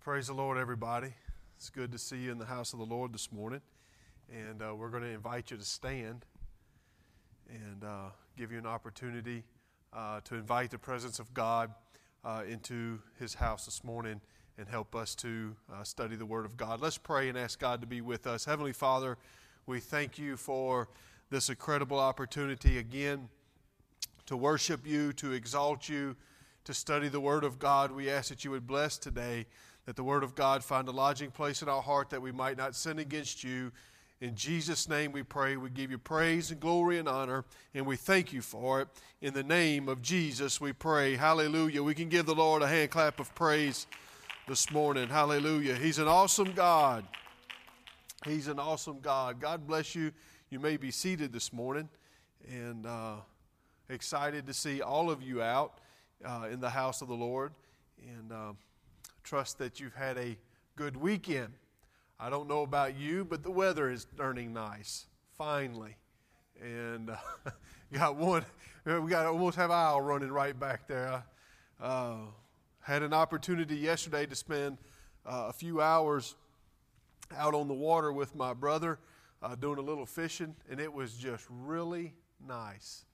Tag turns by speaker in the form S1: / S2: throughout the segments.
S1: praise the Lord, everybody. It's good to see you in the house of the Lord this morning. And uh, we're going to invite you to stand and uh, give you an opportunity uh, to invite the presence of God uh, into His house this morning and help us to uh, study the Word of God. Let's pray and ask God to be with us. Heavenly Father, we thank you for this incredible opportunity again to worship you, to exalt you, to study the Word of God. We ask that you would bless today that the Word of God find a lodging place in our heart that we might not sin against you. In Jesus' name we pray. We give you praise and glory and honor, and we thank you for it. In the name of Jesus we pray. Hallelujah. We can give the Lord a hand clap of praise this morning. Hallelujah. He's an awesome God. He's an awesome God. God bless you. You may be seated this morning, and uh, excited to see all of you out uh, in the house of the Lord. And uh, Trust that you've had a good weekend. I don't know about you, but the weather is turning nice, finally. And uh, got one, we got almost have aisle running right back there. I uh, had an opportunity yesterday to spend uh, a few hours out on the water with my brother uh, doing a little fishing, and it was just really nice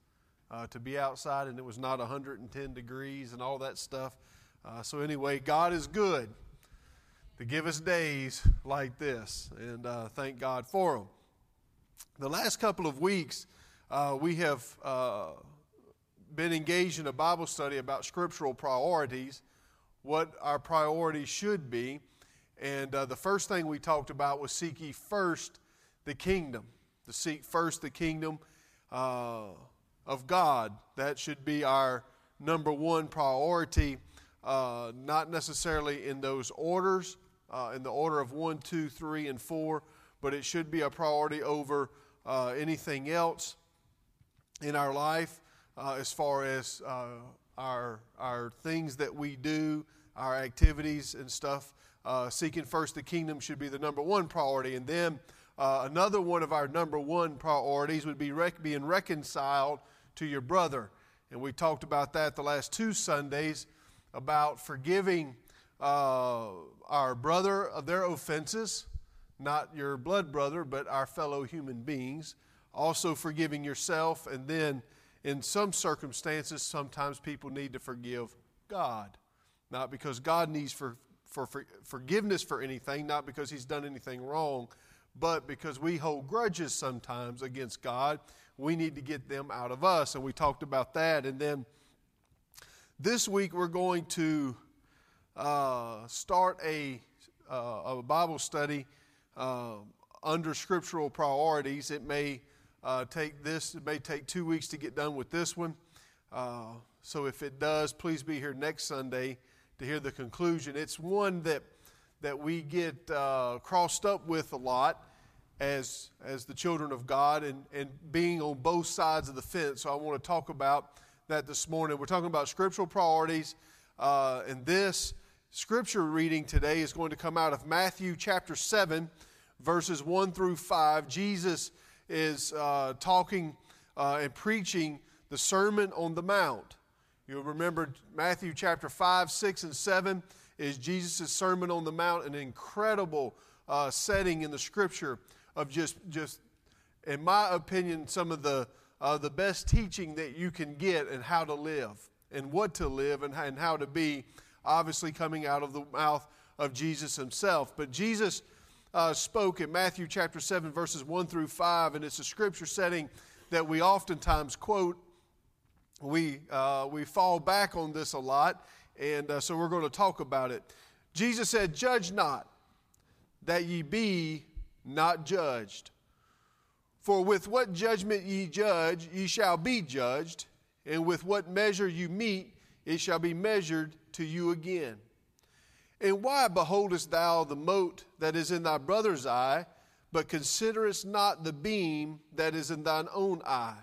S1: uh, to be outside, and it was not 110 degrees and all that stuff. Uh, so, anyway, God is good to give us days like this, and uh, thank God for them. The last couple of weeks, uh, we have uh, been engaged in a Bible study about scriptural priorities, what our priorities should be. And uh, the first thing we talked about was seek ye first the kingdom, to seek first the kingdom uh, of God. That should be our number one priority uh, not necessarily in those orders, uh, in the order of one, two, three, and four, but it should be a priority over uh, anything else in our life uh, as far as uh, our, our things that we do, our activities and stuff. Uh, seeking first the kingdom should be the number one priority. And then another one of our number one priorities would be rec- being reconciled to your brother. And we talked about that the last two Sundays about forgiving uh, our brother of their offenses, not your blood brother, but our fellow human beings. Also, forgiving yourself, and then in some circumstances, sometimes people need to forgive God. Not because God needs for, for, for, forgiveness for anything, not because He's done anything wrong, but because we hold grudges sometimes against God. We need to get them out of us. And we talked about that. And then this week we're going to uh, start a, uh, a, Bible study uh, under scriptural priorities. It may uh, take this, it may take two weeks to get done with this one. Uh, so if it does, please be here next Sunday to hear the conclusion. It's one that that we get uh, crossed up with a lot as as the children of God and, and being on both sides of the fence. So I want to talk about that this morning. We're talking about scriptural priorities, uh, and this scripture reading today is going to come out of Matthew chapter 7, verses 1 through 5. Jesus is uh, talking uh, and preaching the Sermon on the Mount. You'll remember Matthew chapter 5, 6, and 7 is Jesus' Sermon on the Mount, an incredible uh, setting in the scripture of just, just, in my opinion, some of the uh, the best teaching that you can get and how to live and what to live and, and how to be, obviously coming out of the mouth of Jesus himself. But Jesus uh, spoke in Matthew chapter 7, verses 1 through 5, and it's a scripture setting that we oftentimes quote. We, uh, we fall back on this a lot, and uh, so we're going to talk about it. Jesus said, Judge not, that ye be not judged. For with what judgment ye judge, ye shall be judged, and with what measure you mete, it shall be measured to you again. And why beholdest thou the mote that is in thy brother's eye, but considerest not the beam that is in thine own eye?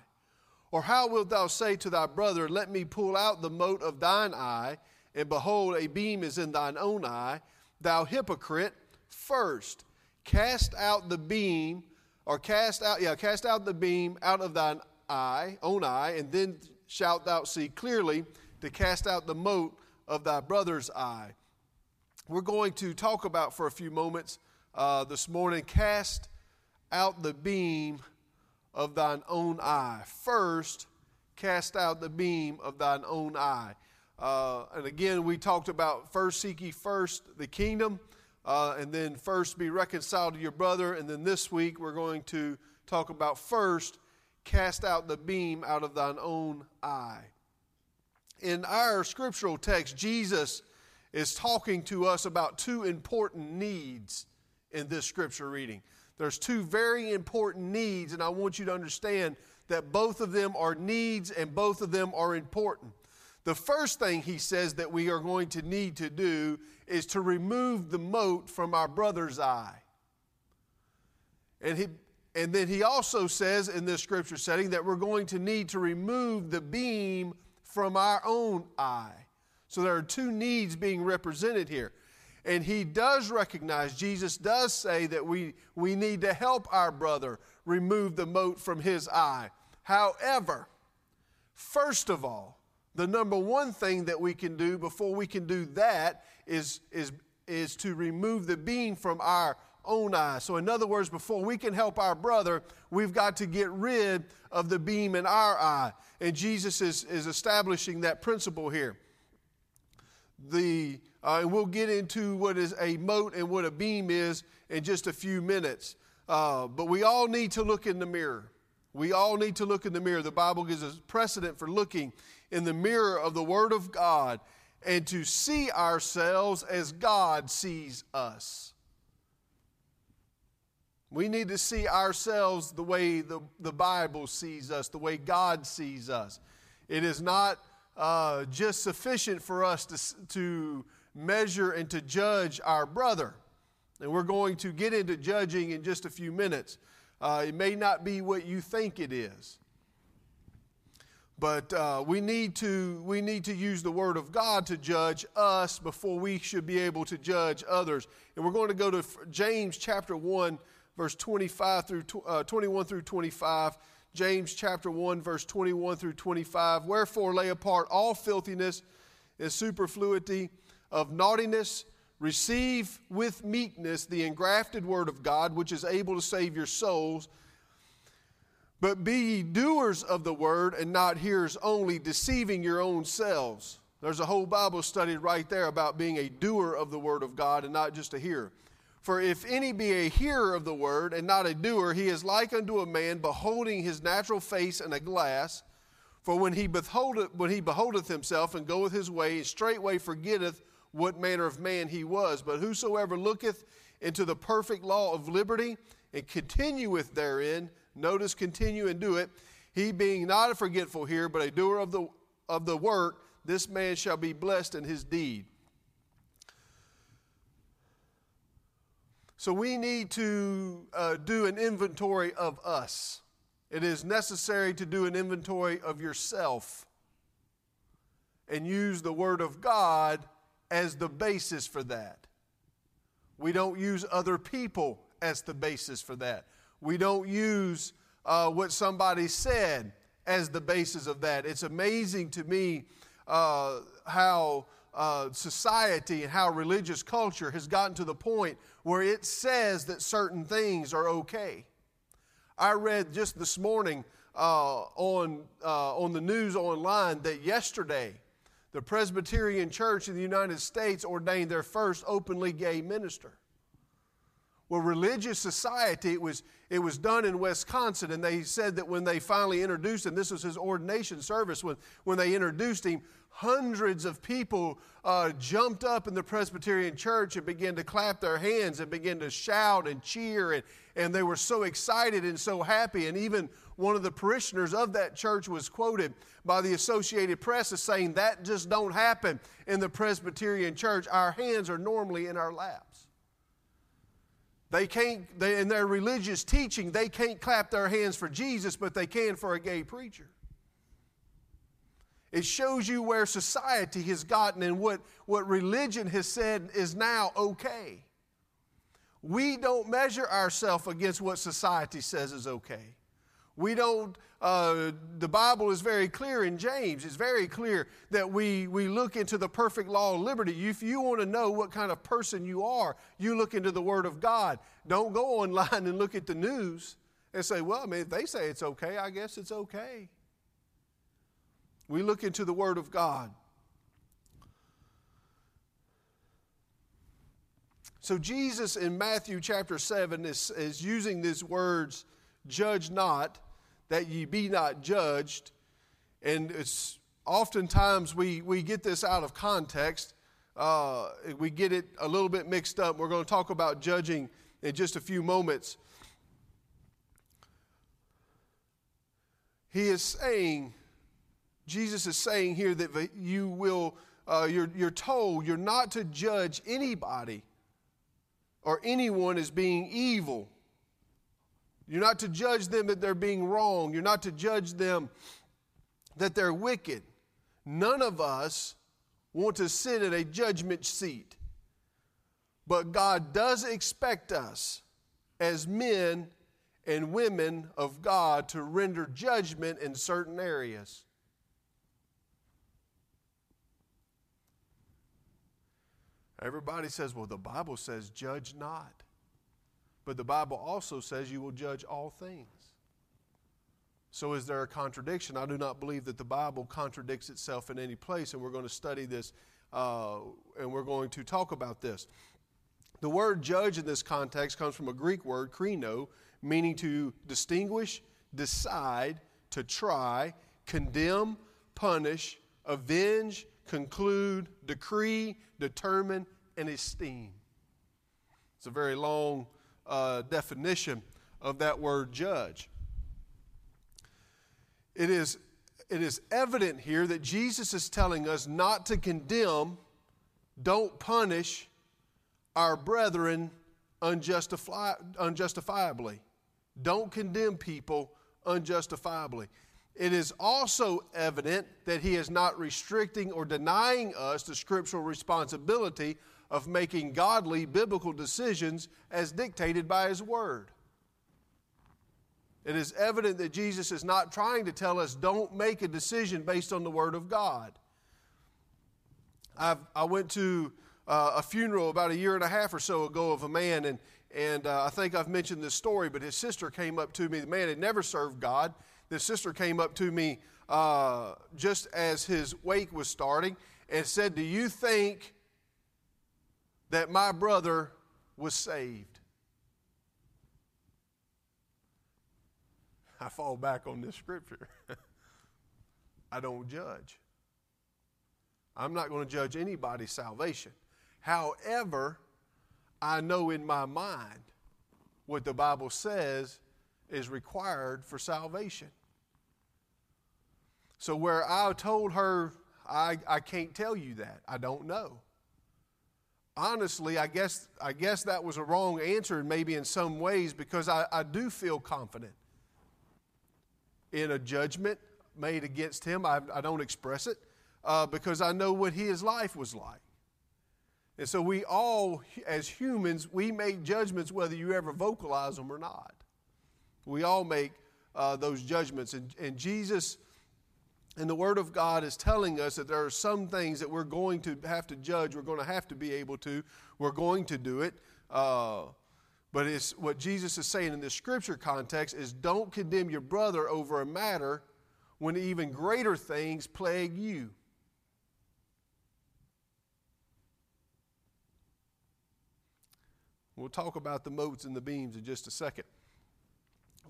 S1: Or how wilt thou say to thy brother, Let me pull out the mote of thine eye, and behold, a beam is in thine own eye? Thou hypocrite, first cast out the beam or cast out, yeah, cast out the beam out of thine eye, own eye, and then shalt thou see clearly to cast out the mote of thy brother's eye. we're going to talk about for a few moments uh, this morning cast out the beam of thine own eye. First, cast out the beam of thine own eye. Uh, and again, we talked about first seek ye first the kingdom, uh, and then first be reconciled to your brother. And then this week, we're going to talk about first cast out the beam out of thine own eye. In our scriptural text, Jesus is talking to us about two important needs in this scripture reading. There's two very important needs, and I want you to understand that both of them are needs and both of them are important. The first thing he says that we are going to need to do is to remove the mote from our brother's eye. And, he, and then he also says in this scripture setting that we're going to need to remove the beam from our own eye. So there are two needs being represented here. And he does recognize, Jesus does say that we, we need to help our brother remove the mote from his eye. However, first of all, the number one thing that we can do before we can do that is, is, is to remove the beam from our own eye. So, in other words, before we can help our brother, we've got to get rid of the beam in our eye. And Jesus is, is establishing that principle here. The, uh, and we'll get into what is a mote and what a beam is in just a few minutes. Uh, but we all need to look in the mirror. We all need to look in the mirror. The Bible gives us precedent for looking in the mirror of the Word of God and to see ourselves as God sees us. We need to see ourselves the way the, the Bible sees us, the way God sees us. It is not uh, just sufficient for us to, to measure and to judge our brother. And we're going to get into judging in just a few minutes. Uh, it may not be what you think it is. But uh, we, need to, we need to use the Word of God to judge us before we should be able to judge others. And we're going to go to James chapter 1, verse 25 through, uh, 21 through 25. James chapter 1, verse 21 through 25. Wherefore lay apart all filthiness and superfluity of naughtiness. Receive with meekness the engrafted word of God, which is able to save your souls. But be ye doers of the word and not hearers only, deceiving your own selves. There's a whole Bible study right there about being a doer of the word of God and not just a hearer. For if any be a hearer of the word and not a doer, he is like unto a man beholding his natural face in a glass. For when he beholdeth, when he beholdeth himself and goeth his way, straightway forgetteth what manner of man he was. But whosoever looketh into the perfect law of liberty and continueth therein, Notice, continue and do it. He being not a forgetful here, but a doer of the, of the work, this man shall be blessed in his deed. So we need to uh, do an inventory of us. It is necessary to do an inventory of yourself and use the Word of God as the basis for that. We don't use other people as the basis for that. We don't use uh, what somebody said as the basis of that. It's amazing to me uh, how uh, society and how religious culture has gotten to the point where it says that certain things are okay. I read just this morning uh, on, uh, on the news online that yesterday the Presbyterian Church in the United States ordained their first openly gay minister. Well, religious society, it was, it was done in Wisconsin, and they said that when they finally introduced him, this was his ordination service, when, when they introduced him, hundreds of people uh, jumped up in the Presbyterian church and began to clap their hands and began to shout and cheer, and, and they were so excited and so happy. And even one of the parishioners of that church was quoted by the Associated Press as saying, That just don't happen in the Presbyterian church. Our hands are normally in our laps. They can't, they, in their religious teaching, they can't clap their hands for Jesus, but they can for a gay preacher. It shows you where society has gotten and what, what religion has said is now okay. We don't measure ourselves against what society says is okay. We don't, uh, the Bible is very clear in James. It's very clear that we, we look into the perfect law of liberty. If you want to know what kind of person you are, you look into the Word of God. Don't go online and look at the news and say, well, I mean, if they say it's okay, I guess it's okay. We look into the Word of God. So, Jesus in Matthew chapter 7 is, is using these words, judge not, that ye be not judged. And it's oftentimes we, we get this out of context. Uh, we get it a little bit mixed up. We're going to talk about judging in just a few moments. He is saying, Jesus is saying here that you will, uh, you're, you're told you're not to judge anybody or anyone as being evil. You're not to judge them that they're being wrong. You're not to judge them that they're wicked. None of us want to sit at a judgment seat. But God does expect us as men and women of God to render judgment in certain areas. Everybody says, well, the Bible says, judge not. But the Bible also says you will judge all things. So, is there a contradiction? I do not believe that the Bible contradicts itself in any place, and we're going to study this uh, and we're going to talk about this. The word judge in this context comes from a Greek word, krino, meaning to distinguish, decide, to try, condemn, punish, avenge, conclude, decree, determine, and esteem. It's a very long uh, definition of that word judge. It is, it is evident here that Jesus is telling us not to condemn, don't punish our brethren unjustifi- unjustifiably. Don't condemn people unjustifiably. It is also evident that he is not restricting or denying us the scriptural responsibility of making godly biblical decisions as dictated by his word. It is evident that Jesus is not trying to tell us don't make a decision based on the word of God. I've, i went to uh, a funeral about a year and a half or so ago of a man, and, and uh, I think I've mentioned this story, but his sister came up to me. The man had never served God the sister came up to me uh, just as his wake was starting and said, Do you think that my brother was saved? I fall back on this scripture. I don't judge. I'm not going to judge anybody's salvation. However, I know in my mind what the Bible says is required for salvation. So, where I told her, I, I can't tell you that, I don't know. Honestly, I guess, I guess that was a wrong answer, maybe in some ways, because I, I do feel confident in a judgment made against him. I, I don't express it uh, because I know what his life was like. And so, we all, as humans, we make judgments whether you ever vocalize them or not. We all make uh, those judgments. And, and Jesus and the Word of God is telling us that there are some things that we're going to have to judge. We're going to have to be able to. We're going to do it. Uh, but it's what Jesus is saying in this scripture context is don't condemn your brother over a matter when even greater things plague you. We'll talk about the motes and the beams in just a second.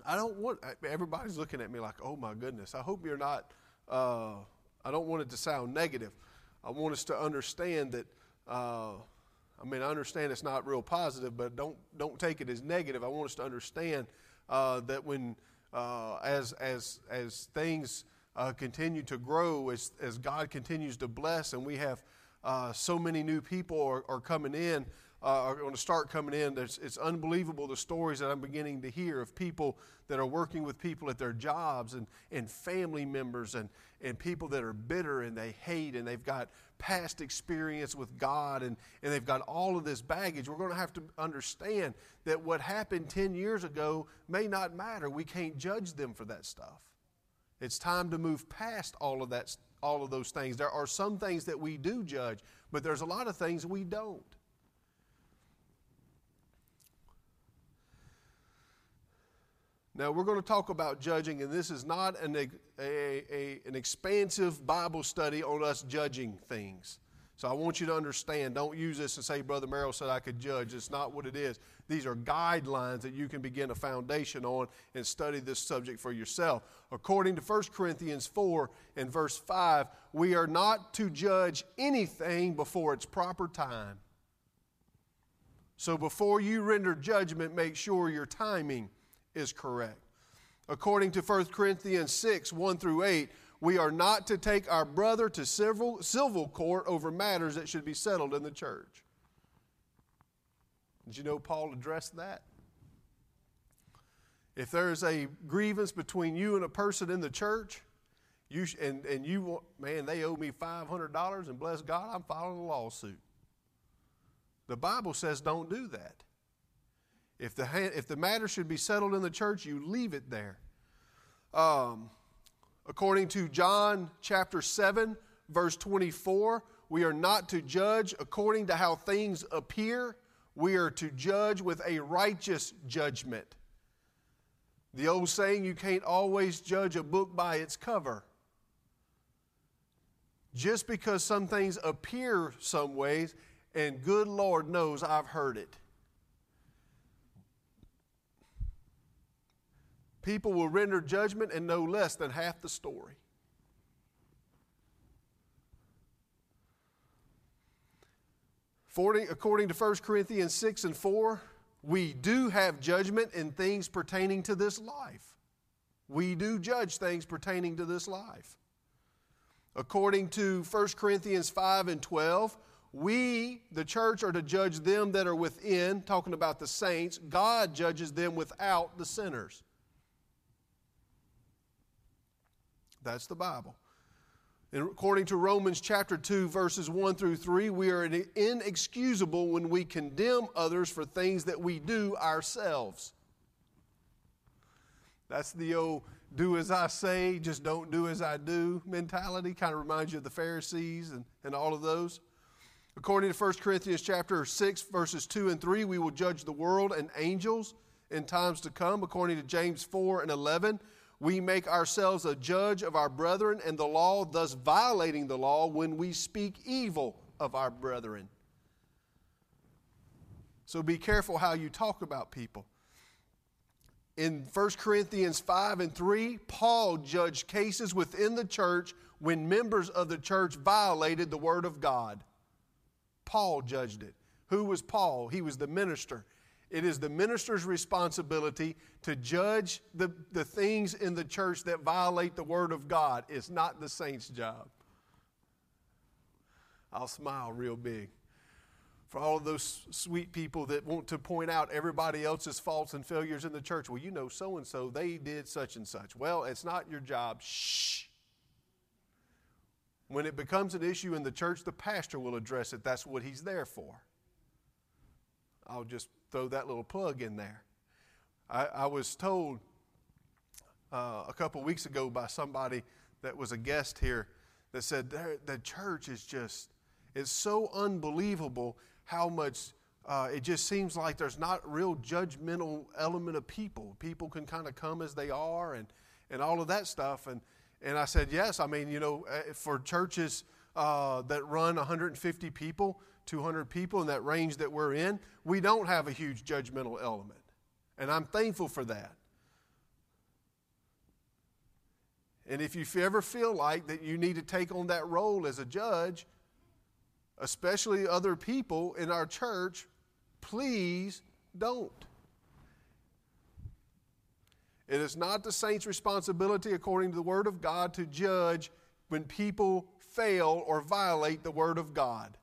S1: I don't want, everybody's looking at me like, oh my goodness, I hope you're not, uh, I don't want it to sound negative. I want us to understand that, uh, I mean, I understand it's not real positive, but don't, don't take it as negative. I want us to understand uh, that when, uh, as, as, as things uh, continue to grow, as, as God continues to bless, and we have uh, so many new people are, are coming in, uh, are going to start coming in. It's unbelievable the stories that I'm beginning to hear of people that are working with people at their jobs and, and family members and, and people that are bitter and they hate and they've got past experience with God and, and they've got all of this baggage. We're going to have to understand that what happened 10 years ago may not matter. We can't judge them for that stuff. It's time to move past all of that all of those things. There are some things that we do judge, but there's a lot of things we don't. Now, we're going to talk about judging, and this is not an, a, a, an expansive Bible study on us judging things. So I want you to understand. Don't use this and say, Brother Merrill said I could judge. It's not what it is. These are guidelines that you can begin a foundation on and study this subject for yourself. According to 1 Corinthians 4 and verse 5, we are not to judge anything before its proper time. So before you render judgment, make sure your timing is correct. According to 1 Corinthians 6 1 through 8, we are not to take our brother to civil, civil court over matters that should be settled in the church. Did you know Paul addressed that? If there is a grievance between you and a person in the church, you sh- and, and you want, man, they owe me $500 and bless God, I'm filing a lawsuit. The Bible says don't do that. If the, if the matter should be settled in the church, you leave it there. Um, according to John chapter 7, verse 24, we are not to judge according to how things appear, we are to judge with a righteous judgment. The old saying, you can't always judge a book by its cover. Just because some things appear some ways, and good Lord knows I've heard it. People will render judgment and know less than half the story. according to 1 Corinthians 6 and 4, we do have judgment in things pertaining to this life. We do judge things pertaining to this life. According to 1 Corinthians 5 and 12, we, the church, are to judge them that are within, talking about the saints. God judges them without the sinners. That's the Bible. And according to Romans chapter 2, verses 1 through 3, we are inexcusable when we condemn others for things that we do ourselves. That's the old do as I say, just don't do as I do mentality. Kind of reminds you of the Pharisees and, and all of those. According to 1 Corinthians chapter 6, verses 2 and 3, we will judge the world and angels in times to come. According to James 4 and 11, we make ourselves a judge of our brethren and the law, thus violating the law when we speak evil of our brethren. So be careful how you talk about people. In 1 Corinthians 5 and 3, Paul judged cases within the church when members of the church violated the Word of God. Paul judged it. Who was Paul? He was the minister. It is the minister's responsibility to judge the, the things in the church that violate the Word of God. It's not the saint's job. I'll smile real big. For all of those sweet people that want to point out everybody else's faults and failures in the church, well, you know, so and so, they did such and such. Well, it's not your job. Shh. When it becomes an issue in the church, the pastor will address it. That's what he's there for. I'll just throw that little plug in there. I, I was told uh, a couple weeks ago by somebody that was a guest here that said the church is just, it's so unbelievable how much uh, it just seems like there's not real judgmental element of people. People can kind of come as they are and, and all of that stuff. And, and I said, yes, I mean, you know, eh, for churches uh, that run 150 people, 200 people in that range that we're in, we don't have a huge judgmental element. And I'm thankful for that. And if you ever feel like that you need to take on that role as a judge, especially other people in our church, please don't. It is not the saint's responsibility, according to the Word of God, to judge when people fail or violate the Word of God.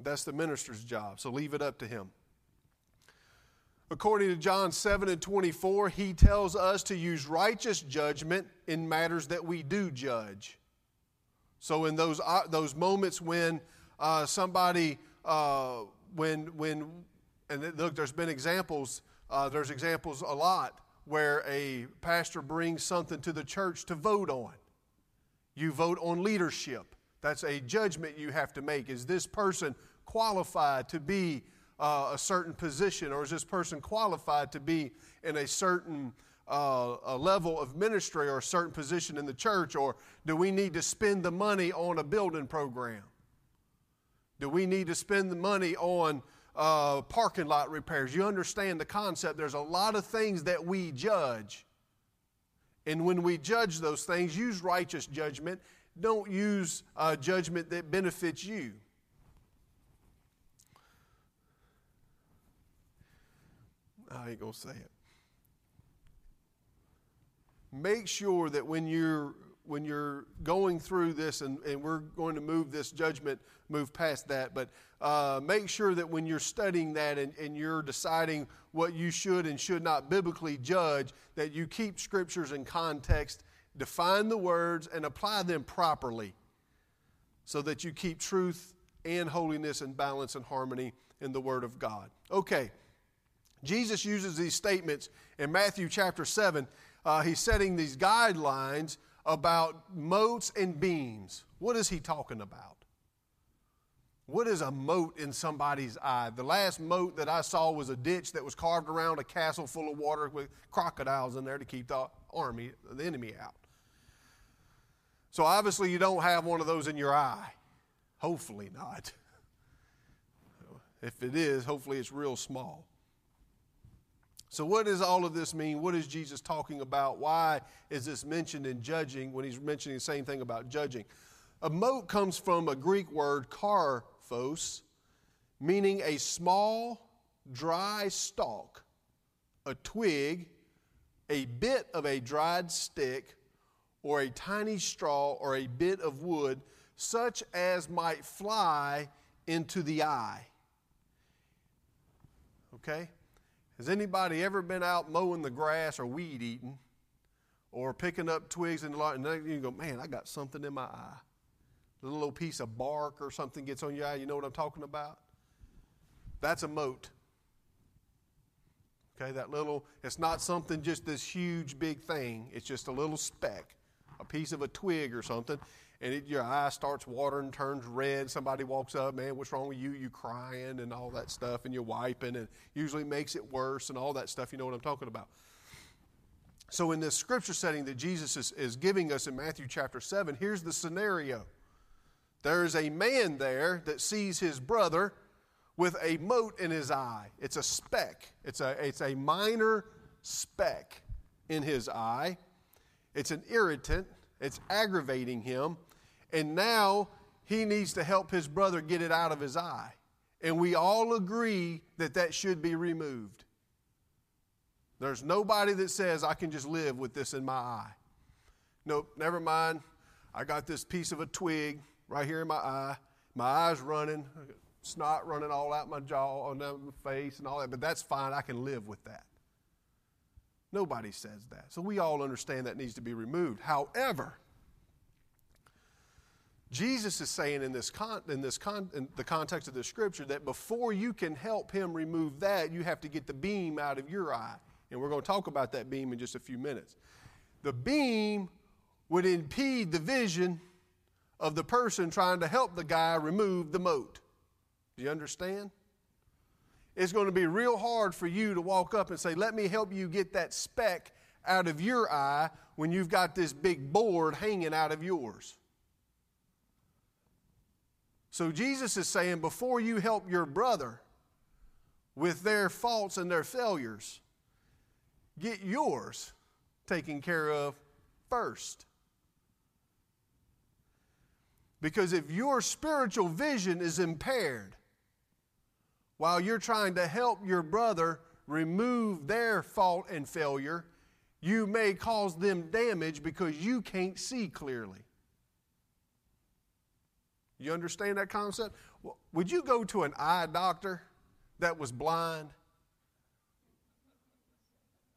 S1: That's the minister's job, so leave it up to him. According to John 7 and 24, he tells us to use righteous judgment in matters that we do judge. So, in those, uh, those moments when uh, somebody, uh, when, when, and look, there's been examples, uh, there's examples a lot where a pastor brings something to the church to vote on. You vote on leadership. That's a judgment you have to make. Is this person qualified to be uh, a certain position, or is this person qualified to be in a certain uh, a level of ministry or a certain position in the church, or do we need to spend the money on a building program? Do we need to spend the money on uh, parking lot repairs? You understand the concept. There's a lot of things that we judge. And when we judge those things, use righteous judgment. Don't use uh, judgment that benefits you. I ain't going to say it. Make sure that when you're when you're going through this, and, and we're going to move this judgment, move past that, but uh, make sure that when you're studying that and, and you're deciding what you should and should not biblically judge, that you keep scriptures in context, define the words, and apply them properly so that you keep truth and holiness and balance and harmony in the Word of God. Okay. Jesus uses these statements in Matthew chapter 7. Uh, he's setting these guidelines about motes and beams. What is he talking about? What is a moat in somebody's eye? The last moat that I saw was a ditch that was carved around a castle full of water with crocodiles in there to keep the army, the enemy out. So obviously, you don't have one of those in your eye. Hopefully, not. If it is, hopefully, it's real small. So, what does all of this mean? What is Jesus talking about? Why is this mentioned in judging when he's mentioning the same thing about judging? A mote comes from a Greek word, karphos, meaning a small, dry stalk, a twig, a bit of a dried stick, or a tiny straw or a bit of wood, such as might fly into the eye. Okay? Has anybody ever been out mowing the grass or weed eating or picking up twigs in the and, and then you go, man, I got something in my eye? A little piece of bark or something gets on your eye. You know what I'm talking about? That's a moat. Okay, that little, it's not something just this huge big thing. It's just a little speck, a piece of a twig or something and it, your eye starts watering, turns red. Somebody walks up, man, what's wrong with you? You crying and all that stuff, and you're wiping, and usually makes it worse and all that stuff. You know what I'm talking about. So, in this scripture setting that Jesus is, is giving us in Matthew chapter 7, here's the scenario. There is a man there that sees his brother with a mote in his eye. It's a speck, it's a, it's a minor speck in his eye. It's an irritant, it's aggravating him and now he needs to help his brother get it out of his eye. And we all agree that that should be removed. There's nobody that says, I can just live with this in my eye. Nope, never mind. I got this piece of a twig right here in my eye. My eye's running, snot running all out my jaw, on my face, and all that, but that's fine. I can live with that. Nobody says that. So we all understand that needs to be removed. However, Jesus is saying in this, con, in this con, in the context of the scripture that before you can help him remove that, you have to get the beam out of your eye. And we're going to talk about that beam in just a few minutes. The beam would impede the vision of the person trying to help the guy remove the mote. Do you understand? It's going to be real hard for you to walk up and say, Let me help you get that speck out of your eye when you've got this big board hanging out of yours. So Jesus is saying, before you help your brother with their faults and their failures, get yours taken care of first. Because if your spiritual vision is impaired while you're trying to help your brother remove their fault and failure, you may cause them damage because you can't see clearly. You understand that concept? Would you go to an eye doctor that was blind?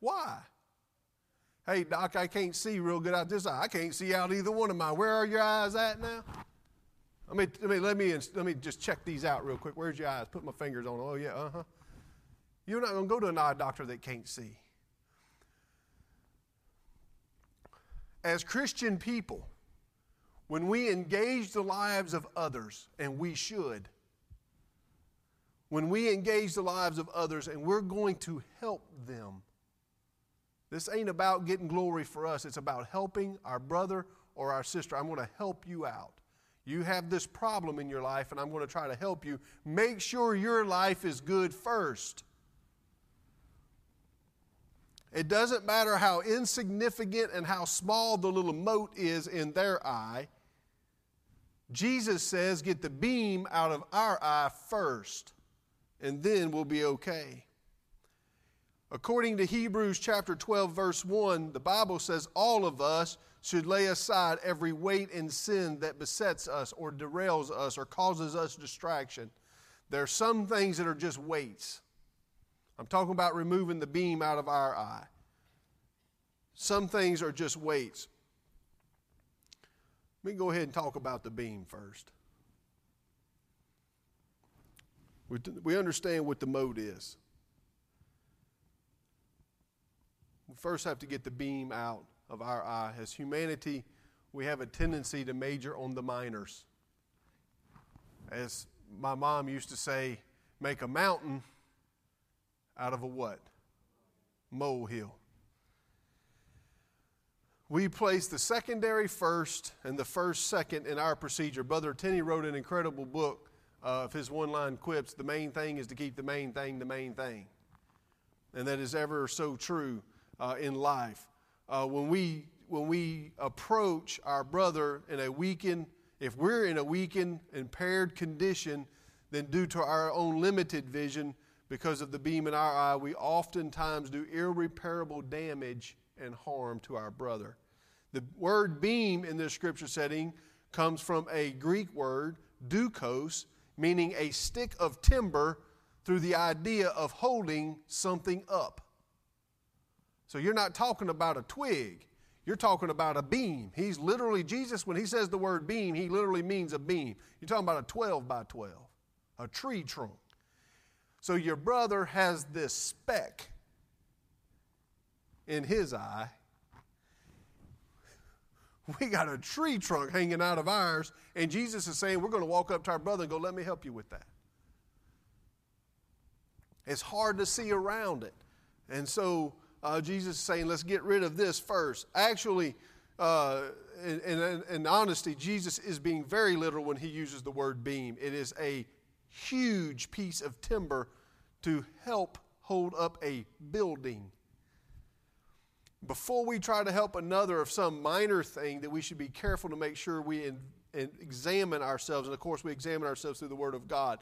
S1: Why? Hey, doc, I can't see real good out this eye. I can't see out either one of mine. Where are your eyes at now? Let me, let me, let me, let me just check these out real quick. Where's your eyes? Put my fingers on. Oh, yeah, uh huh. You're not going to go to an eye doctor that can't see. As Christian people, when we engage the lives of others, and we should, when we engage the lives of others and we're going to help them, this ain't about getting glory for us. It's about helping our brother or our sister. I'm going to help you out. You have this problem in your life, and I'm going to try to help you. Make sure your life is good first. It doesn't matter how insignificant and how small the little mote is in their eye. Jesus says, get the beam out of our eye first, and then we'll be okay. According to Hebrews chapter 12, verse 1, the Bible says all of us should lay aside every weight and sin that besets us or derails us or causes us distraction. There are some things that are just weights. I'm talking about removing the beam out of our eye. Some things are just weights. Let me go ahead and talk about the beam first. We understand what the mode is. We first have to get the beam out of our eye. As humanity, we have a tendency to major on the minors. As my mom used to say, make a mountain out of a what? Molehill. We place the secondary first and the first second in our procedure. Brother Tenney wrote an incredible book of his one line quips The main thing is to keep the main thing the main thing. And that is ever so true uh, in life. Uh, when, we, when we approach our brother in a weakened, if we're in a weakened, impaired condition, then due to our own limited vision, because of the beam in our eye, we oftentimes do irreparable damage and harm to our brother. The word beam in this scripture setting comes from a Greek word, dukos, meaning a stick of timber through the idea of holding something up. So you're not talking about a twig. You're talking about a beam. He's literally, Jesus, when he says the word beam, he literally means a beam. You're talking about a 12 by 12, a tree trunk. So your brother has this speck in his eye. We got a tree trunk hanging out of ours, and Jesus is saying, We're going to walk up to our brother and go, Let me help you with that. It's hard to see around it. And so uh, Jesus is saying, let's get rid of this first. Actually, uh, in, in, in, honesty, Jesus is being very literal when he uses the word beam. It is a huge piece of timber to help hold up a building. Before we try to help another of some minor thing, that we should be careful to make sure we in, in examine ourselves. And of course, we examine ourselves through the Word of God.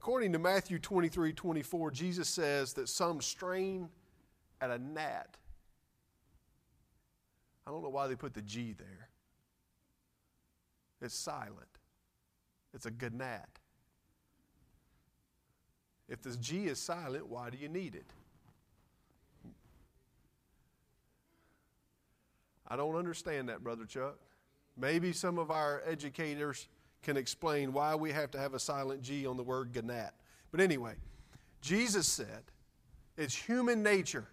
S1: According to Matthew 23 24, Jesus says that some strain at a gnat. I don't know why they put the G there. It's silent, it's a gnat. If the G is silent, why do you need it? I don't understand that, Brother Chuck. Maybe some of our educators can explain why we have to have a silent G on the word gnat. But anyway, Jesus said it's human nature.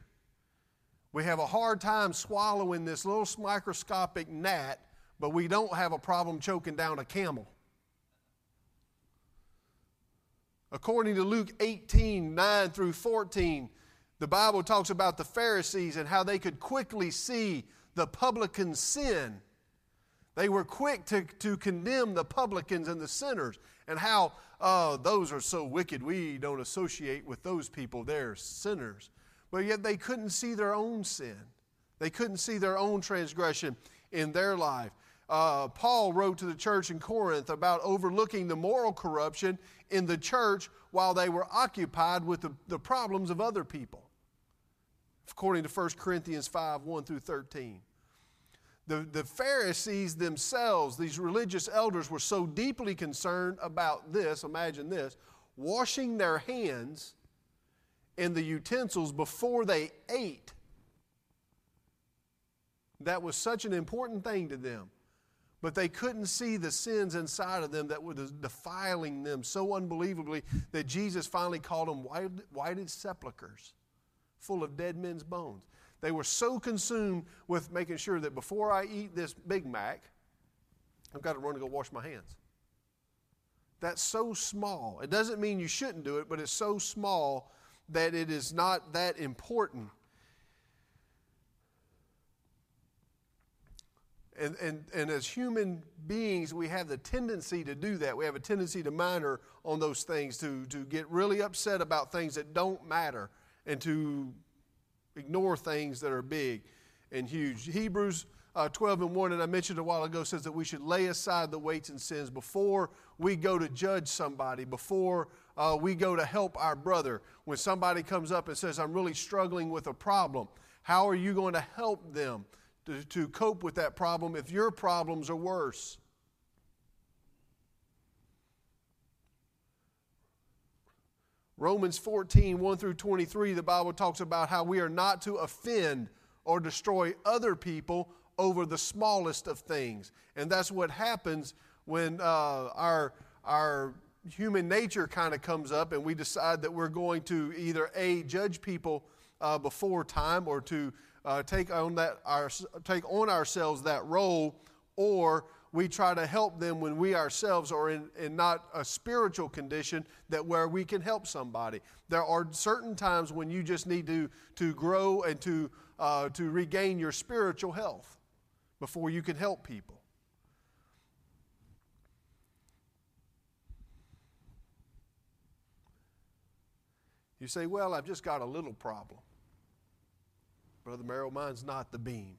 S1: We have a hard time swallowing this little microscopic gnat, but we don't have a problem choking down a camel. According to Luke 18 9 through 14, the Bible talks about the Pharisees and how they could quickly see the publican's sin they were quick to, to condemn the publicans and the sinners and how uh, those are so wicked. We don't associate with those people. They're sinners. But yet they couldn't see their own sin, they couldn't see their own transgression in their life. Uh, Paul wrote to the church in Corinth about overlooking the moral corruption in the church while they were occupied with the, the problems of other people, according to 1 Corinthians 5 1 through 13. The, the Pharisees themselves, these religious elders, were so deeply concerned about this, imagine this, washing their hands in the utensils before they ate. That was such an important thing to them. But they couldn't see the sins inside of them that were defiling them so unbelievably that Jesus finally called them white whited sepulchres, full of dead men's bones. They were so consumed with making sure that before I eat this Big Mac, I've got to run to go wash my hands. That's so small. It doesn't mean you shouldn't do it, but it's so small that it is not that important. And, and, and as human beings, we have the tendency to do that. We have a tendency to minor on those things, to, to get really upset about things that don't matter, and to ignore things that are big and huge. Hebrews uh, 12 and 1, and I mentioned a while ago, says that we should lay aside the weights and sins before we go to judge somebody, before uh, we go to help our brother. When somebody comes up and says, I'm really struggling with a problem, how are you going to help them to, to cope with that problem if your problems are worse? Romans 14, 1 through 23, the Bible talks about how we are not to offend or destroy other people over the smallest of things. And that's what happens when uh, our, our human nature kind of comes up and we decide that we're going to either A, judge people uh, before time or to uh, take, on that, our, take on ourselves that role, or we try to help them when we ourselves are in, in not a spiritual condition that where we can help somebody. There are certain times when you just need to, to grow and to, uh, to regain your spiritual health before you can help people. You say, Well, I've just got a little problem. Brother Merrill, mine's not the beam.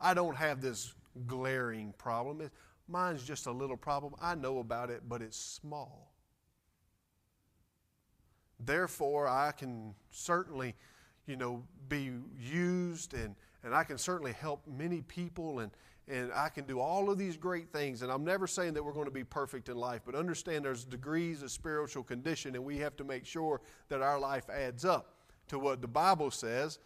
S1: I don't have this glaring problem. Mine's just a little problem. I know about it, but it's small. Therefore, I can certainly, you know, be used and, and I can certainly help many people and, and I can do all of these great things. And I'm never saying that we're going to be perfect in life, but understand there's degrees of spiritual condition, and we have to make sure that our life adds up to what the Bible says.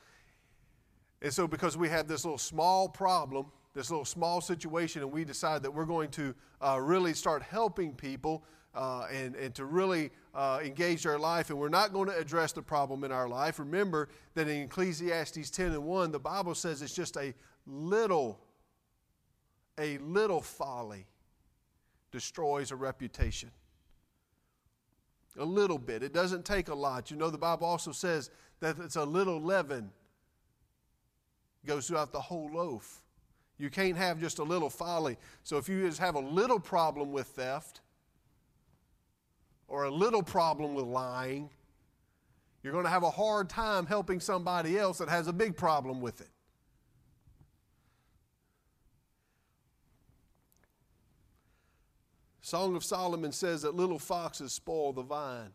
S1: And so, because we have this little small problem, this little small situation, and we decide that we're going to uh, really start helping people uh, and, and to really uh, engage their life, and we're not going to address the problem in our life. Remember that in Ecclesiastes 10 and 1, the Bible says it's just a little, a little folly destroys a reputation. A little bit. It doesn't take a lot. You know, the Bible also says that it's a little leaven goes throughout the whole loaf. You can't have just a little folly. So if you just have a little problem with theft or a little problem with lying, you're going to have a hard time helping somebody else that has a big problem with it. Song of Solomon says that little foxes spoil the vine.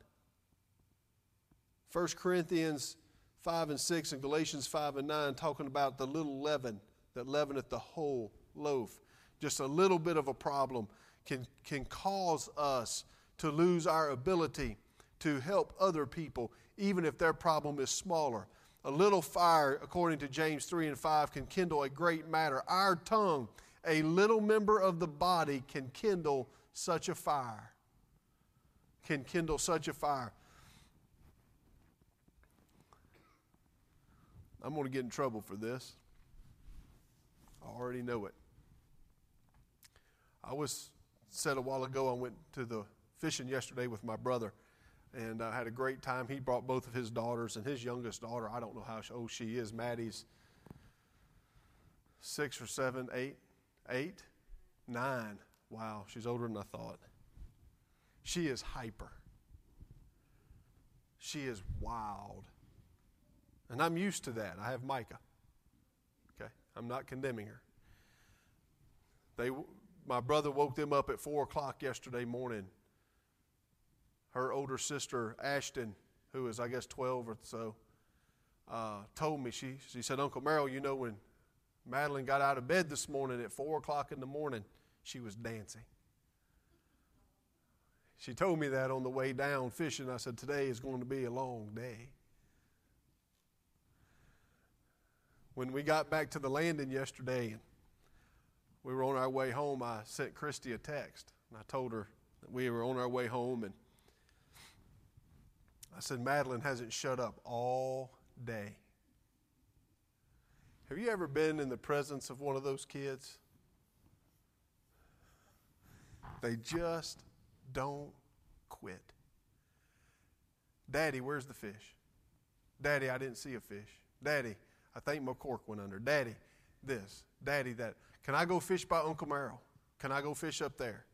S1: 1 Corinthians 5 and 6 and Galatians 5 and 9 talking about the little leaven that leaveneth the whole loaf. Just a little bit of a problem can, can cause us to lose our ability to help other people, even if their problem is smaller. A little fire, according to James 3 and 5, can kindle a great matter. Our tongue, a little member of the body, can kindle such a fire. Can kindle such a fire. I'm going to get in trouble for this. I already know it. I was said a while ago, I went to the fishing yesterday with my brother and I had a great time. He brought both of his daughters and his youngest daughter, I don't know how old she is, Maddie's six or seven, eight, eight, nine. Wow, she's older than I thought. She is hyper. She is wild. And I'm used to that. I have Micah. I'm not condemning her. They, my brother woke them up at 4 o'clock yesterday morning. Her older sister, Ashton, who is, I guess, 12 or so, uh, told me, she, she said, Uncle Merrill, you know, when Madeline got out of bed this morning at 4 o'clock in the morning. She was dancing. She told me that on the way down fishing. I said, Today is going to be a long day. When we got back to the landing yesterday and we were on our way home, I sent Christy a text. And I told her that we were on our way home. And I said, Madeline hasn't shut up all day. Have you ever been in the presence of one of those kids? They just don't quit. Daddy, where's the fish? Daddy, I didn't see a fish. Daddy, I think my cork went under. Daddy, this. Daddy, that. Can I go fish by Uncle Merrill? Can I go fish up there?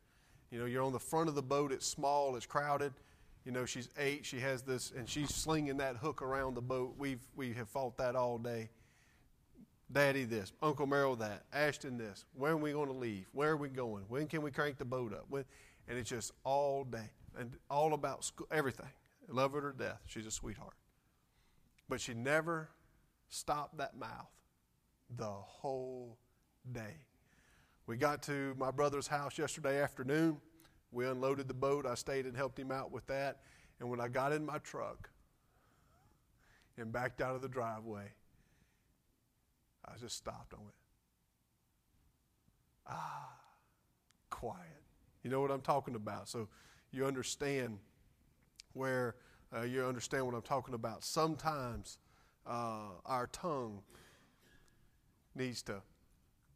S1: You know, you're on the front of the boat, it's small, it's crowded. You know, she's eight, she has this, and she's slinging that hook around the boat. We've, we have fought that all day. Daddy, this. Uncle Merrill, that. Ashton, this. When are we going to leave? Where are we going? When can we crank the boat up? When, and it's just all day and all about school, everything. Love her to death. She's a sweetheart. But she never stopped that mouth the whole day. We got to my brother's house yesterday afternoon. We unloaded the boat. I stayed and helped him out with that. And when I got in my truck and backed out of the driveway, I just stopped. I went, ah, quiet. You know what I'm talking about. So you understand where uh, you understand what I'm talking about. Sometimes uh, our tongue needs to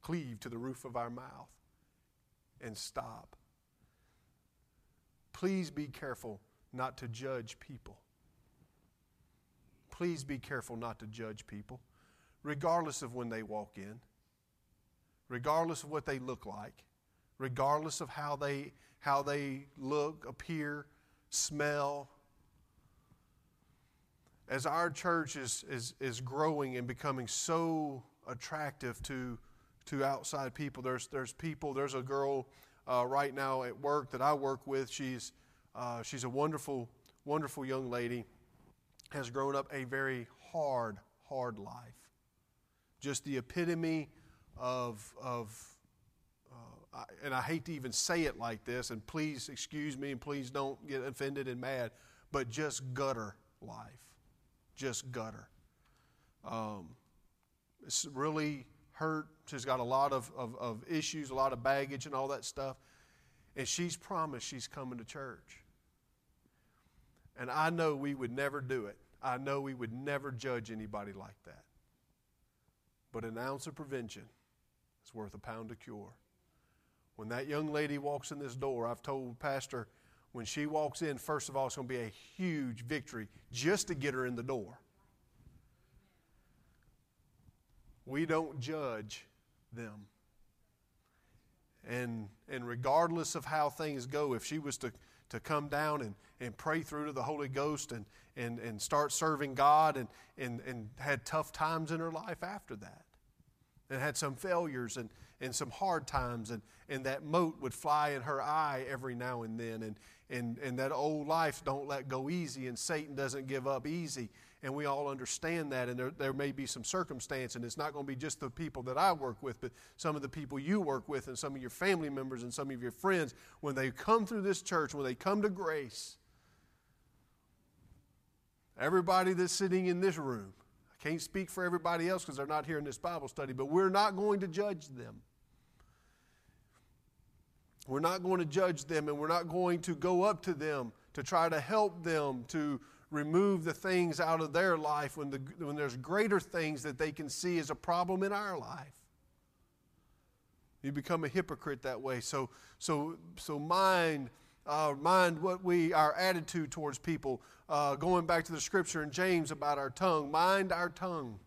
S1: cleave to the roof of our mouth and stop. Please be careful not to judge people. Please be careful not to judge people, regardless of when they walk in, regardless of what they look like, regardless of how they, how they look, appear, smell. As our church is, is, is growing and becoming so attractive to to outside people. There's, there's people, there's a girl uh, right now at work that I work with. She's, uh, she's a wonderful, wonderful young lady, has grown up a very hard, hard life. Just the epitome of, of uh, and I hate to even say it like this, and please excuse me and please don't get offended and mad, but just gutter life. Just gutter. Um, it's really hurt. She's got a lot of, of, of issues, a lot of baggage, and all that stuff. And she's promised she's coming to church. And I know we would never do it. I know we would never judge anybody like that. But an ounce of prevention is worth a pound of cure. When that young lady walks in this door, I've told Pastor, when she walks in, first of all, it's going to be a huge victory just to get her in the door. we don't judge them. And, and regardless of how things go, if she was to, to come down and, and pray through to the Holy Ghost and, and, and start serving God and, and, and had tough times in her life after that, and had some failures and, and some hard times, and, and that mote would fly in her eye every now and then, and, and, and that old life don't let go easy, and Satan doesn't give up easy and we all understand that. And there, there may be some circumstance, and it's not going to be just the people that I work with, but some of the people you work with, and some of your family members, and some of your friends. When they come through this church, when they come to grace, everybody that's sitting in this room, can't speak for everybody else because they're not here in this Bible study, but we're not going to judge them. We're not going to judge them, and we're not going to go up to them to try to help them to remove the things out of their life when, the, when there's greater things that they can see as a problem in our life. You become a hypocrite that way. So, so, so mind, uh, mind what we, our attitude towards people. Uh, going back to the scripture in James about our tongue, mind our tongue.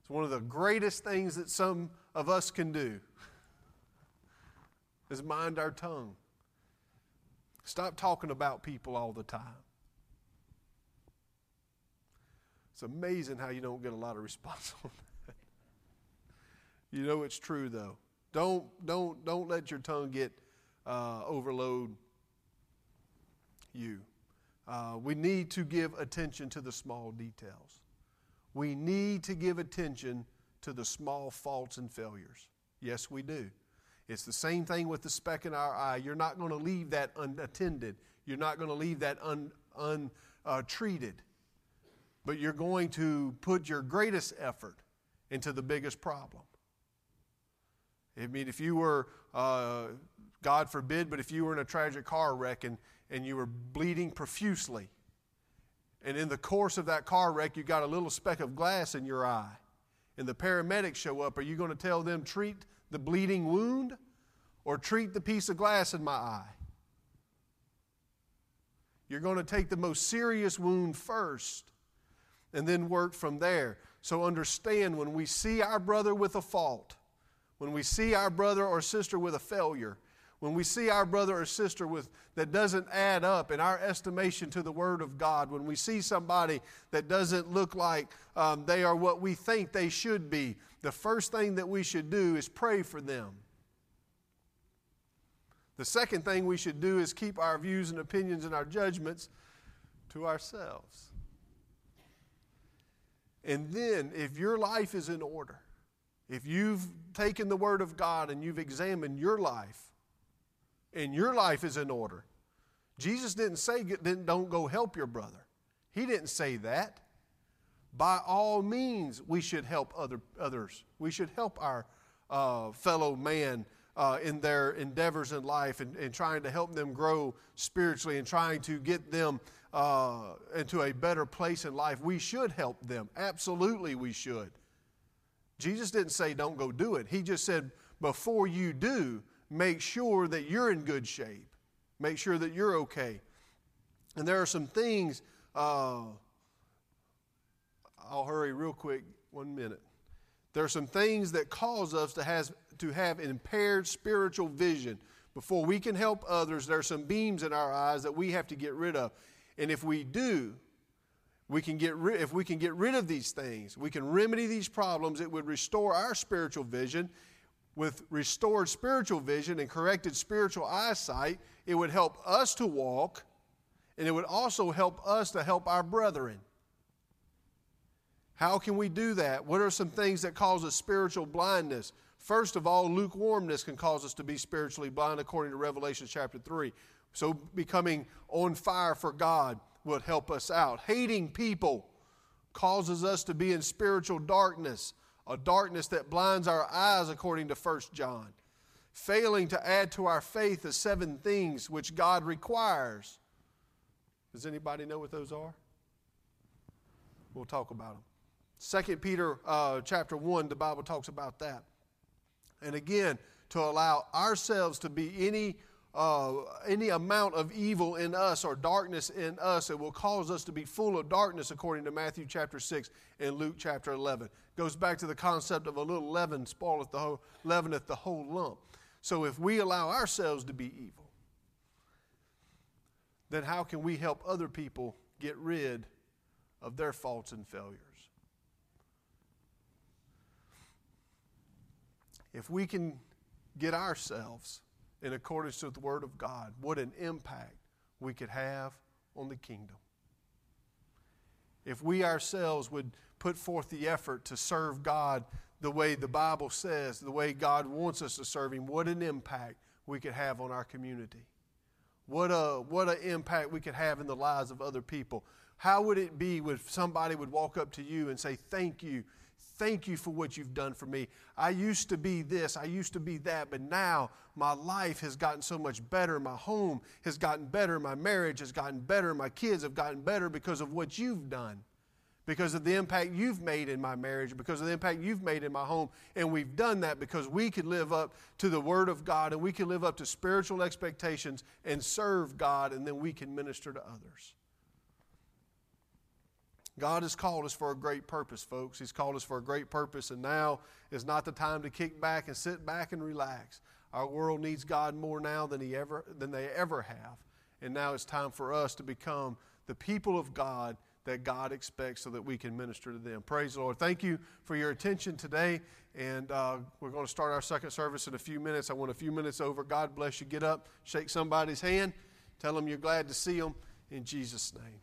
S1: It's one of the greatest things that some of us can do. Is mind our tongue. Stop talking about people all the time. It's amazing how you don't get a lot of response on that. You know it's true though. Don't don't don't let your tongue get uh, overload you. Uh, we need to give attention to the small details. We need to give attention to the small faults and failures. Yes, we do. It's the same thing with the speck in our eye. You're not going to leave that unattended. You're not going to leave that untreated. Un, uh, but you're going to put your greatest effort into the biggest problem. I mean, if you were, uh, God forbid, but if you were in a tragic car wreck and, and you were bleeding profusely, and in the course of that car wreck, you got a little speck of glass in your eye, and the paramedics show up, are you going to tell them, treat the bleeding wound or treat the piece of glass in my eye? You're going to take the most serious wound first and then work from there. So understand when we see our brother with a fault, when we see our brother or sister with a failure, when we see our brother or sister with that doesn't add up in our estimation to the word of god when we see somebody that doesn't look like um, they are what we think they should be the first thing that we should do is pray for them. The second thing we should do is keep our views and opinions and our judgments to ourselves. And then if your life is in order if you've taken the word of god and you've examined your life and your life is in order. Jesus didn't say don't go help your brother. He didn't say that. By all means, we should help other, others. We should help our uh, fellow man uh, in their endeavors in life and, and, trying to help them grow spiritually and trying to get them uh, into a better place in life. We should help them. Absolutely, we should. Jesus didn't say don't go do it. He just said before you do, make sure that you're in good shape, make sure that you're okay. And there are some things, uh, I'll hurry real quick, one minute. There are some things that cause us to, has, to have impaired spiritual vision. Before we can help others, there are some beams in our eyes that we have to get rid of. And if we do, we can get rid, if we can get rid of these things, we can remedy these problems, it would restore our spiritual vision with restored spiritual vision and corrected spiritual eyesight, it would help us to walk, and it would also help us to help our brethren. How can we do that? What are some things that cause us spiritual blindness? First of all, lukewarmness can cause us to be spiritually blind, according to Revelation chapter 3. So, becoming on fire for God would help us out. Hating people causes us to be in spiritual darkness a darkness that blinds our eyes, according to 1 John. Failing to add to our faith the seven things which God requires. Does anybody know what those are? We'll talk about them. Second Peter uh, chapter 1, the Bible talks about that. And again, to allow ourselves to be any uh, any amount of evil in us or darkness in us, it will cause us to be full of darkness, according to Matthew chapter 6 and Luke chapter 11. Goes back to the concept of a little leaven spoileth the whole, leaveneth the whole lump. So if we allow ourselves to be evil, then how can we help other people get rid of their faults and failures? If we can get ourselves in accordance with the Word of God, what an impact we could have on the kingdom. If we ourselves would put forth the effort to serve God the way the Bible says, the way God wants us to serve Him, what an impact we could have on our community. What a what an impact we could have in the lives of other people. How would it be if somebody would walk up to you and say, Thank you Thank you for what you've done for me. I used to be this, I used to be that, but now my life has gotten so much better. My home has gotten better. My marriage has gotten better. My kids have gotten better because of what you've done, because of the impact you've made in my marriage, because of the impact you've made in my home. And we've done that because we can live up to the Word of God and we can live up to spiritual expectations and serve God, and then we can minister to others. God has called us for a great purpose, folks. He's called us for a great purpose, and now is not the time to kick back and sit back and relax. Our world needs God more now than, he ever, than they ever have. And now it's time for us to become the people of God that God expects so that we can minister to them. Praise the Lord. Thank you for your attention today. And uh, we're going to start our second service in a few minutes. I want a few minutes over. God bless you. Get up, shake somebody's hand, tell them you're glad to see them in Jesus' name.